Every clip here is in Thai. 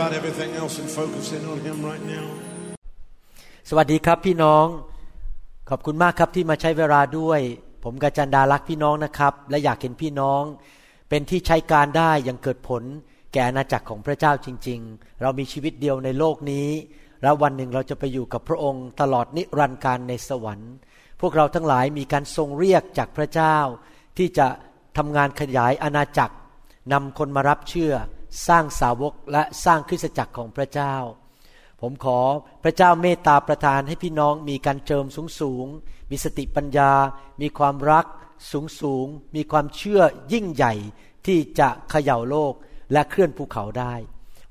about everything else and focus in on Him right now. สวัสดีครับพี่น้อง ขอบคุณมากครับที่มาใช้เวลาด้วย ผมกาจันดารักพี่น้องนะครับ และอยากเห็นพี่น้อง เป็นที่ใช้การได้อย่างเกิดผล แก่อาณาจักรของพระเจ้าจริง ๆ เรามีชีวิตเดียวในโลกนี้ แล้ววันหนึ่งเราจะไปอยู่กับพระองค์ตลอดนิรันดร์การในสวรรค์ พวกเราทั้งหลายมีการทรงเรียกจากพระเจ้า ที่จะทำงานขยายอาณาจักรนำคนมารับเชื่อ สร้างสาวกและสร้างคริสตจักรของพระเจ้า ผมขอพระเจ้าเมตตาประทานให้พี่น้องมีการเจิมสูงสูง มีสติปัญญา มีความรักสูงสูง มีความเชื่อยิ่งใหญ่ที่จะเขย่าโลกและเคลื่อนภูเขาได้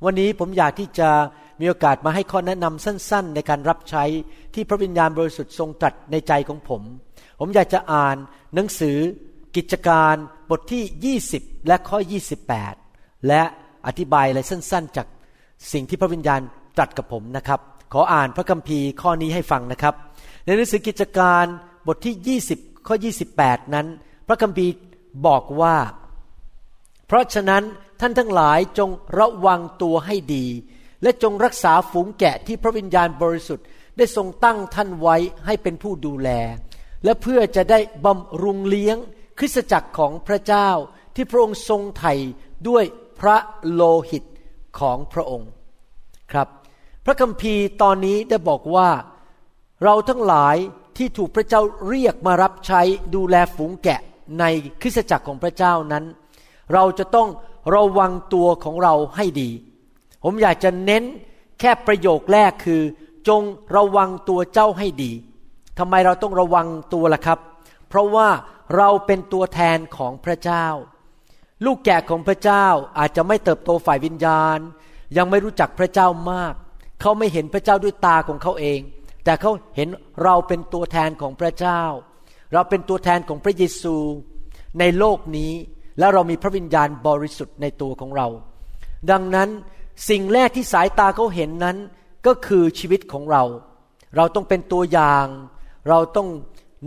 วันนี้ผมอยากที่จะมีโอกาสมาให้ข้อแนะนำสั้น ๆ ในการรับใช้ที่พระวิญญาณบริสุทธิ์ทรงตรัสในใจของผม ผมอยากจะอ่านหนังสือกิจการบทที่ 20 และข้อ 28 และ อธิบายอะไรสั้นๆ จากสิ่งที่พระวิญญาณตรัสกับผมนะครับ ขออ่านพระคัมภีร์ข้อนี้ให้ฟังนะครับ ในหนังสือกิจการบทที่ 20 ข้อ 28 นั้น พระคัมภีร์บอกว่า เพราะฉะนั้นท่านทั้งหลายจงระวังตัวให้ดี และจงรักษาฝูงแกะที่พระวิญญาณบริสุทธิ์ ได้ทรงตั้งท่านไว้ให้เป็นผู้ดูแล และเพื่อจะได้บำรุงเลี้ยงคริสตจักรของพระเจ้าที่พระองค์ทรงไถ่ด้วย พระโลหิตของพระองค์ครับ พระคัมภีร์ตอนนี้ได้บอกว่า เราทั้งหลายที่ถูกพระเจ้าเรียกมารับใช้ดูแลฝูงแกะในคริสตจักรของพระเจ้านั้น เราจะต้องระวังตัวของเราให้ดี ผมอยากจะเน้นแค่ประโยคแรกคือ จงระวังตัวเจ้าให้ดีทำไมเราต้องระวังตัวล่ะครับ เพราะว่าเราเป็นตัวแทนของพระเจ้า ลูกแกะของพระเจ้าอาจจะไม่เติบโตฝ่ายวิญญาณ ยังไม่รู้จักพระเจ้ามาก เขาไม่เห็นพระเจ้าด้วยตาของเขาเอง แต่เขาเห็นเราเป็นตัวแทนของพระเจ้า เราเป็นตัวแทนของพระเยซูในโลกนี้และเรามีพระวิญญาณบริสุทธิ์ในตัวของเรา ดังนั้นสิ่งแรกที่สายตาเขาเห็นนั้นก็คือชีวิตของเรา เราต้องเป็นตัวอย่าง เราต้อง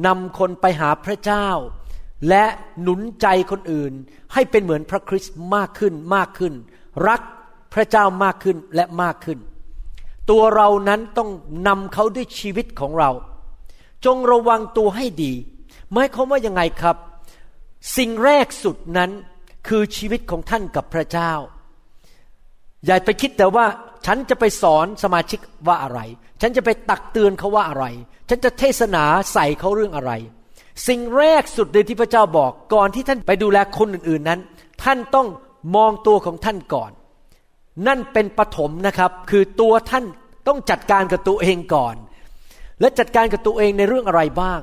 นำคนไปหาพระเจ้า และหนุนใจคนอื่นให้เป็นเหมือนพระคริสต์มากขึ้นมากขึ้น รักพระเจ้ามากขึ้นและมากขึ้น ตัวเรานั้นต้องนำเขาด้วยชีวิตของเรา จงระวังตัวให้ดีหมายความว่ายังไงครับ สิ่งแรกสุดนั้นคือชีวิตของท่านกับพระเจ้า อย่าไปคิดแต่ว่าฉันจะไปสอนสมาชิกว่าอะไร ฉันจะไปตักเตือนเขาว่าอะไร ฉันจะเทศนาใส่เขาเรื่องอะไร สิ่งแรกสุดเลยที่พระเจ้าบอกก่อนที่ท่านไปดูแลคนอื่นๆนั้น ท่านต้องมองตัวของท่านก่อน นั่นเป็นปฐมนะครับ คือตัวท่านต้องจัดการกับตัวเองก่อน และจัดการกับตัวเองในเรื่องอะไรบ้าง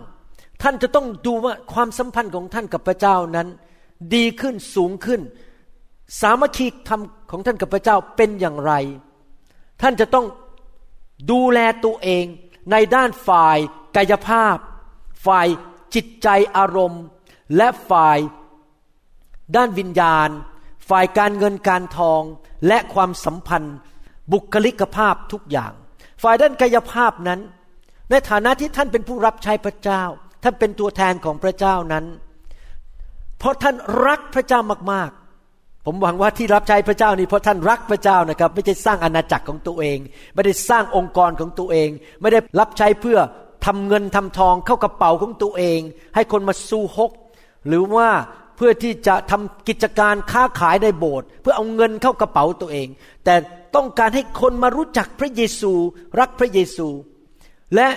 ท่านจะต้องดูว่าความสัมพันธ์ของท่านกับพระเจ้านั้น ดีขึ้นสูงขึ้น สามัคคีธรรมของท่านกับพระเจ้าเป็นอย่างไร ท่านจะต้องดูแลตัวเองในด้านฝ่ายกายภาพ ฝ่าย จิตใจอารมณ์ และฝ่ายด้านวิญญาณ ฝ่ายการเงินการทองและความสัมพันธ์ บุคลิกภาพทุกอย่าง ฝ่ายด้านกายภาพนั้น ในฐานะที่ท่านเป็นผู้รับใช้พระเจ้า ท่านเป็นตัวแทนของพระเจ้านั้น เพราะท่านรักพระเจ้ามากๆผมหวังว่าที่รับใช้พระเจ้านี่เพราะท่านรักพระเจ้านะครับ ไม่ใช่สร้างอาณาจักรของตัวเอง ไม่ได้สร้างองค์กรของตัวเอง ไม่ได้รับใช้เพื่อ ทำเงินทำทองเข้ากระเป๋าของตัวเอง ให้คนมาสู้ฮก หรือว่าเพื่อที่จะทำกิจการค้าขายในโบสถ์เพื่อเอาเงินเข้ากระเป๋าตัวเอง แต่ต้องการให้คนมารู้จักพระเยซู รักพระเยซู และ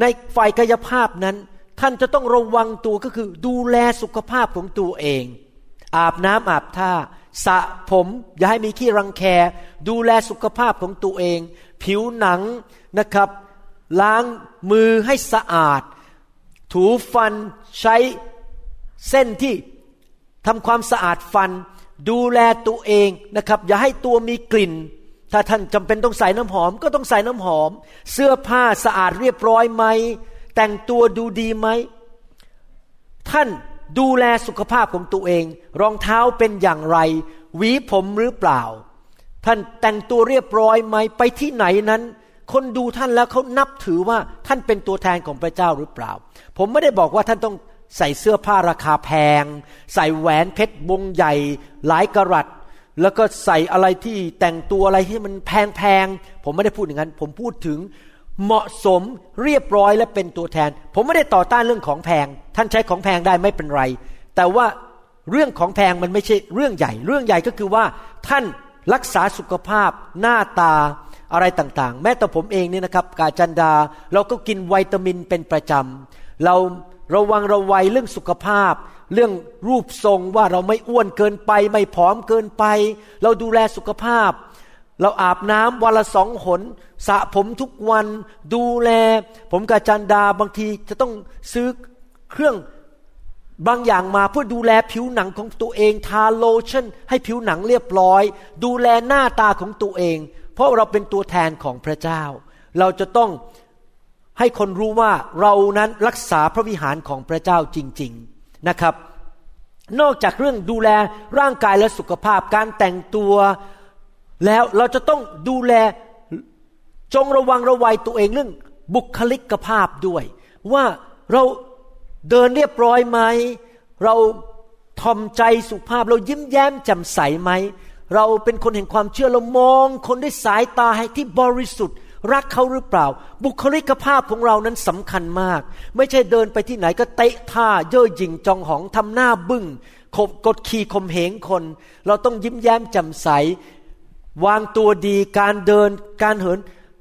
ในฝ่ายกายภาพนั้น ท่านจะต้องระวังตัวก็คือดูแลสุขภาพของตัวเอง อาบน้ำอาบท่าสระผมอย่าให้มีขี้รังแค ดูแลสุขภาพของตัวเอง ผิวหนังนะครับ ล้างมือให้สะอาด ถูฟันใช้เส้นที่ทำความสะอาดฟัน ดูแลตัวเองนะครับ อย่าให้ตัวมีกลิ่น ถ้าท่านจำเป็นต้องใส่น้ำหอม ก็ต้องใส่น้ำหอม เสื้อผ้าสะอาดเรียบร้อยไหม แต่งตัวดูดีไหม ท่านดูแลสุขภาพของตัวเอง รองเท้าเป็นอย่างไร หวีผมหรือเปล่า ท่านแต่งตัวเรียบร้อยไหม ไปที่ไหนนั้น คนดูท่านแล้วเขานับถือว่าท่านเป็นตัวแทนของพระเจ้าหรือเปล่า ผมไม่ได้บอกว่าท่านต้องใส่เสื้อผ้าราคาแพง ใส่แหวนเพชรวงใหญ่ หลายกรัตแล้วก็ใส่อะไรที่แต่งตัวอะไรที่มันแพงๆผมไม่ได้พูดอย่างนั้น ผมพูดถึงเหมาะสมเรียบร้อยและเป็นตัวแทน ผมไม่ได้ต่อต้านเรื่องของแพง ท่านใช้ของแพงได้ไม่เป็นไร แต่ว่าเรื่องของแพงมันไม่ใช่เรื่องใหญ่ เรื่องใหญ่ก็คือว่าท่านรักษาสุขภาพ หน้าตา อะไรต่างๆ แม้แต่ผมเองเนี่ยนะครับกาจันดาเราก็กินวิตามินเป็นประจำเราระวังระวัยเรื่องสุขภาพ เรื่องรูปทรงว่าเราไม่อ้วนเกินไป ไม่ผอมเกินไป เราดูแลสุขภาพ เราอาบน้ำวันละสองหนสระผมทุกวันดูแล ผมกับจันดาบางทีจะต้องซื้อเครื่องบางอย่างมาเพื่อดูแลผิวหนังของตัวเองทาโลชั่น ให้ผิวหนังเรียบร้อย ดูแลหน้าตาของตัวเอง เพราะเราเป็นตัวแทนของพระเจ้า เราจะต้องให้คนรู้ว่าเรานั้นรักษาพระวิหารของพระเจ้าจริง ๆนะครับ นอกจากเรื่องดูแลร่างกายและสุขภาพการแต่งตัว แล้วเราจะต้องดูแลจงระวังระวัยตัวเองเรื่องบุคลิกภาพด้วย ว่าเราเดินเรียบร้อยไหม เราทอมใจสุภาพเรายิ้มแย้มแจ่มใสไหม เราเป็นคนแห่งความเชื่อเรามองคนด้วยสายตาให้ที่บริสุทธิ์ รักเขาหรือเปล่า บุคลิกภาพของเรานั้นสำคัญมาก ไม่ใช่เดินไปที่ไหนก็เตะท่าเย่อหยิ่งจองหองทำหน้าบึง้งกดขี่ข่มเหงคน เราต้องยิ้มแย้มแจ่มใส วางตัวดีการเดินการเหิน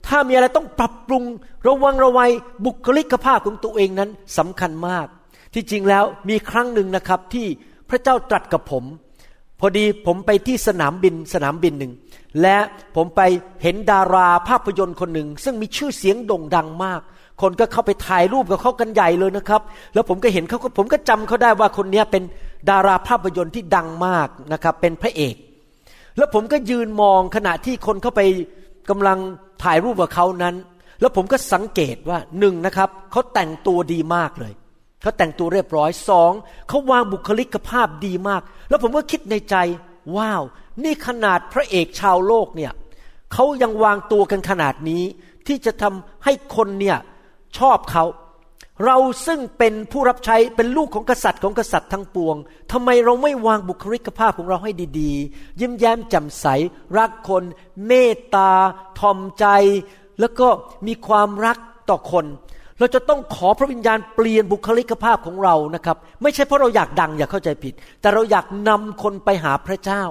ถ้ามีอะไรต้องปรับปรุง ระวังระวัยบุคลิกภาพของตัวเองนั้นสำคัญมาก ที่จริงแล้วมีครั้งหนึ่งนะครับที่พระเจ้าตรัสกับผม พอดีผมไปที่สนามบินสนามบินหนึ่ง และผมไปเห็นดาราภาพยนตร์คนหนึ่ง ซึ่งมีชื่อเสียงโด่งดังมาก คนก็เข้าไปถ่ายรูปกับเขากันใหญ่เลยนะครับ แล้วผมก็เห็นเขาผมก็จำเขาได้ว่าคนนี้เป็นดาราภาพยนตร์ที่ดังมากนะครับเป็นพระเอก แล้วผมก็ยืนมองขณะที่คนเข้าไปกำลังถ่ายรูปกับเขานั้น แล้วผมก็สังเกตว่าหนึ่งนะครับเขาแต่งตัวดีมากเลยเขาแต่งตัวเรียบร้อยสองเขาวางบุคลิกภาพดีมาก แล้วผมก็คิดในใจ ว้าว นี่ขนาดพระเอกชาวโลกเนี่ยเขายังวางตัวกันขนาดนี้ ที่จะทำให้คนเนี่ยชอบเขาเราซึ่งเป็นผู้รับใช้เป็นลูกของกษัตริย์ของกษัตริย์ทั้งปวงทำไมเราไม่วางบุคลิกภาพของเราให้ดีๆ ยิ้มแย้มแจ่มใส รักคน เมตตาทอมใจ แล้วก็มีความรักต่อคน เราจะต้องขอพระวิญญาณเปลี่ยนบุคลิกภาพของเรานะครับ ไม่ใช่เพราะเราอยากดังอย่าเข้าใจผิด แต่เราอยากนำคนไปหาพระเจ้า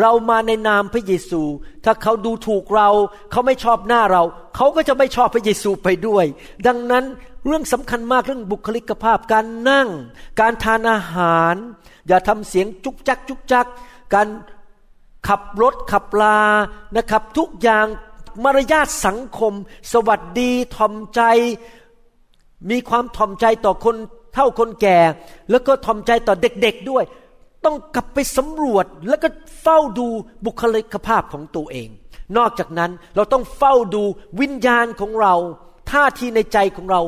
เรามาในนามพระเยซู ถ้าเขาดูถูกเราเขาไม่ชอบหน้าเรา เขาก็จะไม่ชอบพระเยซูไปด้วย ดังนั้นเรื่องสำคัญมากเรื่องบุคลิกภาพ การนั่ง การทานอาหาร อย่าทำเสียงจุกจักจุกจัก การขับรถขับลานะครับ ทุกอย่างมารยาทสังคม สวัสดีทอมใจ มีความทอมใจต่อคนเท่าคนแก่ แล้วก็ทอมใจต่อเด็กๆด้วย ต้องกลับไปสำรวจแล้วก็เฝ้าดูบุคลิกภาพของตัวเอง นอกจากนั้นเราต้องเฝ้าดูวิญญาณของเราท่าทีในใจของเรา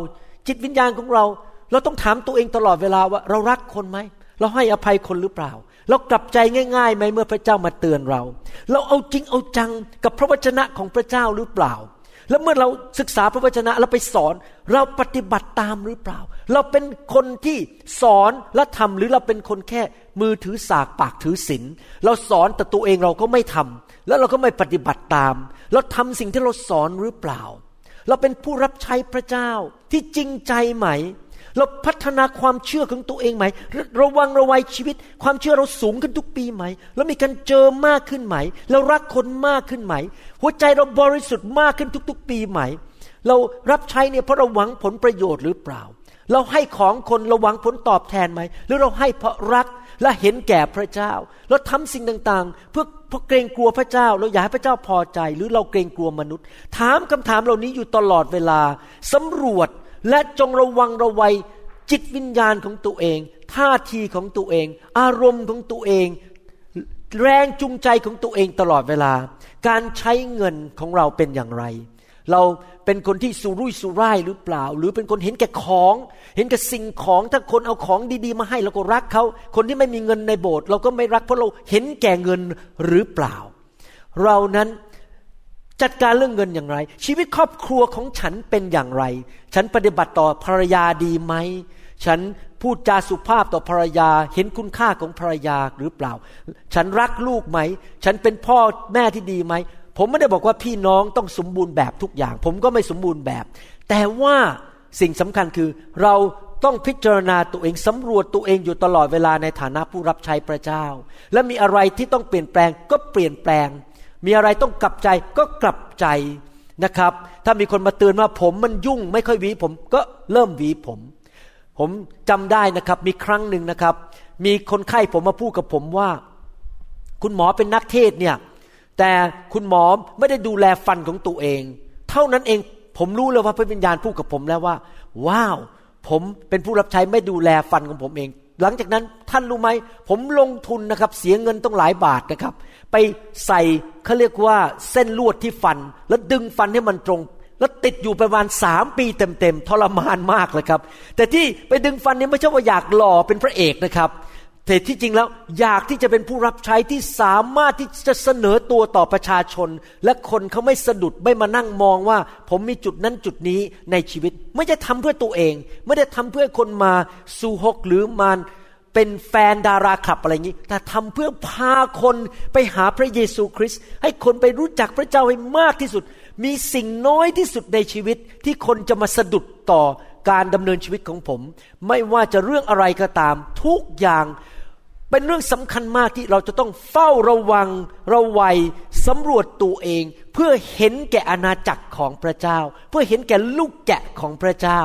จิตวิญญาณของเรา เราต้องถามตัวเองตลอดเวลาว่าเรารักคนไหมเราให้อภัยคนหรือเปล่า เรากลับใจง่ายๆไหมเมื่อพระเจ้ามาเตือนเรา เราเอาจริงเอาจังกับพระวจนะของพระเจ้าหรือเปล่า แล้วเมื่อเราศึกษาพระวจนะเราไปสอน เราปฏิบัติตามหรือเปล่า เราเป็นคนที่สอนและทำหรือเราเป็นคนแค่มือถือสากปากถือศีลเราสอนแต่ตัวเองเราก็ไม่ทำแล้วเราก็ไม่ปฏิบัติตาม เราทำสิ่งที่เราสอนหรือเปล่า เราเป็นผู้รับใช้พระเจ้าที่จริงใจไหม เราพัฒนาความเชื่อของตัวเองไหม ระวังระวัยชีวิต ความเชื่อเราสูงขึ้นทุกปีไหม แล้วมีการเจอมากขึ้นไหม เรารักคนมากขึ้นไหม หัวใจเราบริสุทธิ์มากขึ้นทุก ๆ ปีไหม เรารับใช้เนี่ยเพราะเราหวังผลประโยชน์หรือเปล่า เราให้ของคนเราหวังผลตอบแทนไหม หรือเราให้เพราะรักและเห็นแก่พระเจ้า เราทำสิ่งต่างๆ เพื่อเพราะเกรงกลัวพระเจ้า เราอยากให้พระเจ้าพอใจ หรือเราเกรงกลัวมนุษย์ ถามคำถามเหล่านี้อยู่ตลอดเวลาสำรวจ และจงระวังระวัยจิตวิญญาณของตัวเอง ท่าทีของตัวเอง อารมณ์ของตัวเอง แรงจูงใจของตัวเองตลอดเวลา การใช้เงินของเราเป็นอย่างไร เราเป็นคนที่สุรุ่ยสุร่ายหรือเปล่า หรือเป็นคนเห็นแก่ของ เห็นแก่สิ่งของถ้าคนเอาของดีๆ มาให้เราก็รักเขา คนที่ไม่มีเงินในโบสถ์เราก็ไม่รักเพราะเราเห็นแก่เงินหรือเปล่า เรานั้น จัดการเรื่องเงินอย่างไร ชีวิตครอบครัวของฉันเป็นอย่างไร ฉันปฏิบัติต่อภรรยาดีไหม ฉันพูดจาสุภาพต่อภรรยาเห็นคุณค่าของภรรยาหรือเปล่า ฉันรักลูกไหม ฉันเป็นพ่อแม่ที่ดีไหม ผมไม่ได้บอกว่าพี่น้องต้องสมบูรณ์แบบทุกอย่าง ผมก็ไม่สมบูรณ์แบบ แต่ว่าสิ่งสำคัญคือเราต้องพิจารณาตัวเองสำรวจตัวเองอยู่ตลอดเวลาในฐานะผู้รับใช้พระเจ้า และมีอะไรที่ต้องเปลี่ยนแปลงก็เปลี่ยนแปลง มีอะไรต้องกลับใจก็กลับใจนะครับ ถ้ามีคนมาเตือนว่าผมมันยุ่งไม่ค่อยหวีผมก็เริ่มหวีผม ผมจำได้นะครับมีครั้งหนึ่งนะครับ มีคนไข้ผมมาพูดกับผมว่า คุณหมอเป็นนักเทศเนี่ยแต่คุณหมอไม่ได้ดูแลฟันของตัวเอง เท่านั้นเองผมรู้เลยว่าพระวิญญาณพูดกับผมแล้วว่า ว้าว ผมเป็นผู้รับใช้ไม่ดูแลฟันของผมเอง หลังจากนั้นท่านรู้ไหม ผมลงทุนนะครับ เสียเงินต้องหลายบาทนะครับ ไปใส่เขาเรียกว่าเส้นลวดที่ฟัน แล้วดึงฟันให้มันตรง แล้วติดอยู่ประมาณสามปีเต็มๆทรมานมากเลยครับ แต่ที่ไปดึงฟันนี้ไม่ใช่ว่าอยากหล่อเป็นพระเอกนะครับ แต่ที่จริงแล้วอยากที่จะเป็นผู้รับใช้ที่สามารถที่จะเสนอตัวต่อประชาชน และคนเขาไม่สะดุดไม่มานั่งมองว่า ผมมีจุดนั้นจุดนี้ในชีวิต ไม่ได้ทำเพื่อตัวเอง ไม่ได้ทำเพื่อคนมาสู่หกหรือมาเป็นแฟนดาราคลับอะไรอย่างนี้ แต่ทำเพื่อพาคนไปหาพระเยซูคริสต์ให้คนไปรู้จักพระเจ้าให้มากที่สุด มีสิ่งน้อยที่สุดในชีวิตที่คนจะมาสะดุดต่อการดำเนินชีวิตของผม ไม่ว่าจะเรื่องอะไรก็ตาม ทุกอย่าง เป็นเรื่องสำคัญมากที่เราจะต้องเฝ้าระวังระวัยสำรวจตัวเอง เพื่อเห็นแก่อาณาจักรของพระเจ้า เพื่อเห็นแก่ลูกแกะของพระเจ้า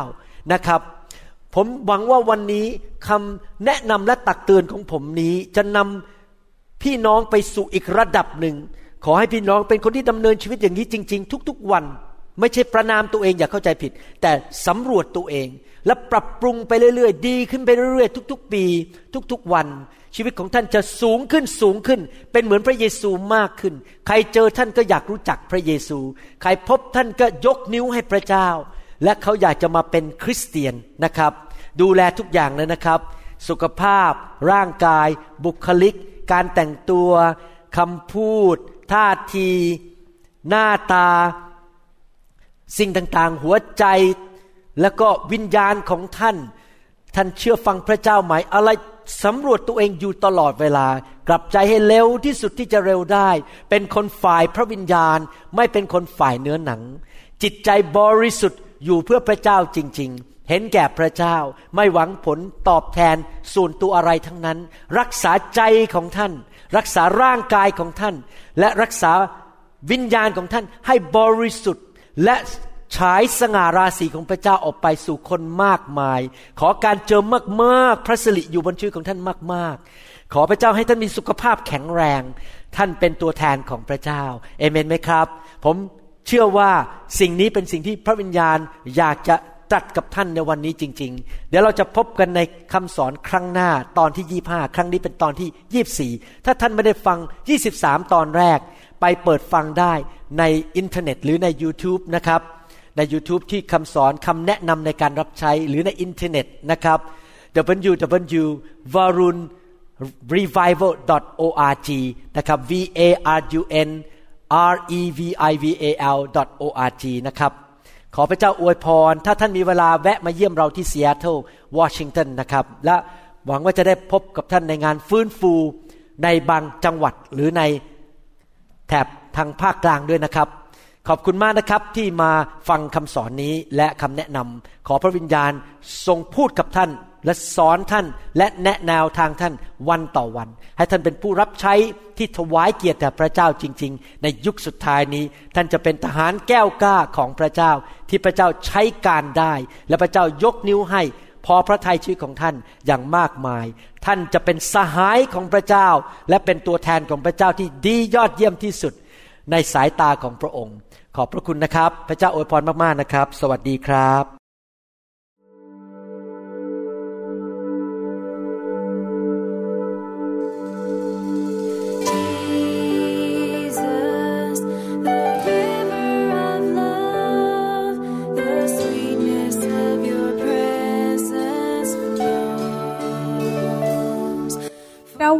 นะครับ ผมหวังว่าวันนี้คำแนะนำและตักเตือนของผมนี้จะนำพี่น้องไปสู่อีกระดับหนึ่ง ขอให้พี่น้องเป็นคนที่ดำเนินชีวิตอย่างนี้จริง ๆ ทุก ๆวัน ไม่ใช่ประนามตัวเองอย่าเข้าใจผิด แต่สำรวจตัวเอง และปรับปรุงไปเรื่อยๆ ดีขึ้นไปเรื่อยๆ ทุกๆ ปี ทุกๆ วัน ชีวิตของท่านจะสูงขึ้นสูงขึ้น เป็นเหมือนพระเยซูมากขึ้น ใครเจอท่านก็อยากรู้จักพระเยซู ใครพบท่านก็ยกนิ้วให้พระเจ้า และเขาอยากจะมาเป็นคริสเตียนนะครับ ดูแลทุกอย่างเลยนะครับ สุขภาพ ร่างกาย บุคลิก การแต่งตัวคำพูด ท่าที หน้าตา สิ่งต่างๆ หัวใจแล้วก็วิญญาณของท่าน ท่านเชื่อฟังพระเจ้าไหมอะไรสำรวจตัวเองอยู่ตลอดเวลา กลับใจให้เร็วที่สุดที่จะเร็วได้ เป็นคนฝ่ายพระวิญญาณ ไม่เป็นคนฝ่ายเนื้อหนัง จิตใจบริสุทธิ์อยู่เพื่อพระเจ้าจริง ๆ เห็นแก่พระเจ้า ไม่หวังผลตอบแทนส่วนตัวอะไรทั้งนั้น รักษาใจของท่าน รักษาร่างกายของท่าน และรักษาวิญญาณของท่านให้บริสุทธิ์ และฉายสง่าราศีของพระเจ้าออกไปสู่คนมากมาย ขอการเจิมมากๆ พระสิริอยู่บนชีวิตของท่านมาก ๆ ขอพระเจ้าให้ท่านมีสุขภาพแข็งแรง ท่านเป็นตัวแทนของพระเจ้าเอเมนไหมครับ ผมเชื่อว่าสิ่งนี้เป็นสิ่งที่พระวิญญาณอยากจะตรัสกับท่านในวันนี้จริง ๆ เดี๋ยวเราจะพบกันในคำสอนครั้งหน้าตอนที่ยี่ห้าครั้งนี้เป็นตอนที่ยี่สี่ถ้าท่านไม่ได้ฟังยี่สิบสามตอนแรก ไปเปิดฟังได้ในอินเทอร์เน็ตหรือใน YouTube นะครับใน YouTube ที่คำสอนคำแนะนำในการรับใช้หรือในอินเทอร์เน็ตนะครับ www varun revival org นะครับ v a r u n r e v i v a l org นะครับขอพระเจ้าอวยพร ถ้าท่านมีเวลาแวะมาเยี่ยมเราที่ซีแอตเทิลวอชิงตันนะครับ และหวังว่าจะได้พบกับท่านในงานฟื้นฟูในบางจังหวัดหรือใน แถบทางภาคกลางด้วยนะครับ ขอบคุณมากนะครับที่มาฟังคำสอนนี้และคำแนะนำขอพระวิญญาณทรงพูดกับท่านและสอนท่านและแนะแนวทางท่านวันต่อวัน ให้ท่านเป็นผู้รับใช้ที่ถวายเกียรติแด่พระเจ้าจริง ๆ ในยุคสุดท้ายนี้ ท่านจะเป็นทหารแก้วกล้าของพระเจ้า ที่พระเจ้าใช้การได้ และพระเจ้ายกนิ้วให้ พอพระทัยชีวิตของท่านอย่างมากมาย ท่านจะเป็นสหายของพระเจ้า และเป็นตัวแทนของพระเจ้าที่ดียอดเยี่ยมที่สุดในสายตาของพระองค์ ขอบพระคุณนะครับ พระเจ้าอวยพรมากๆนะครับ สวัสดีครับ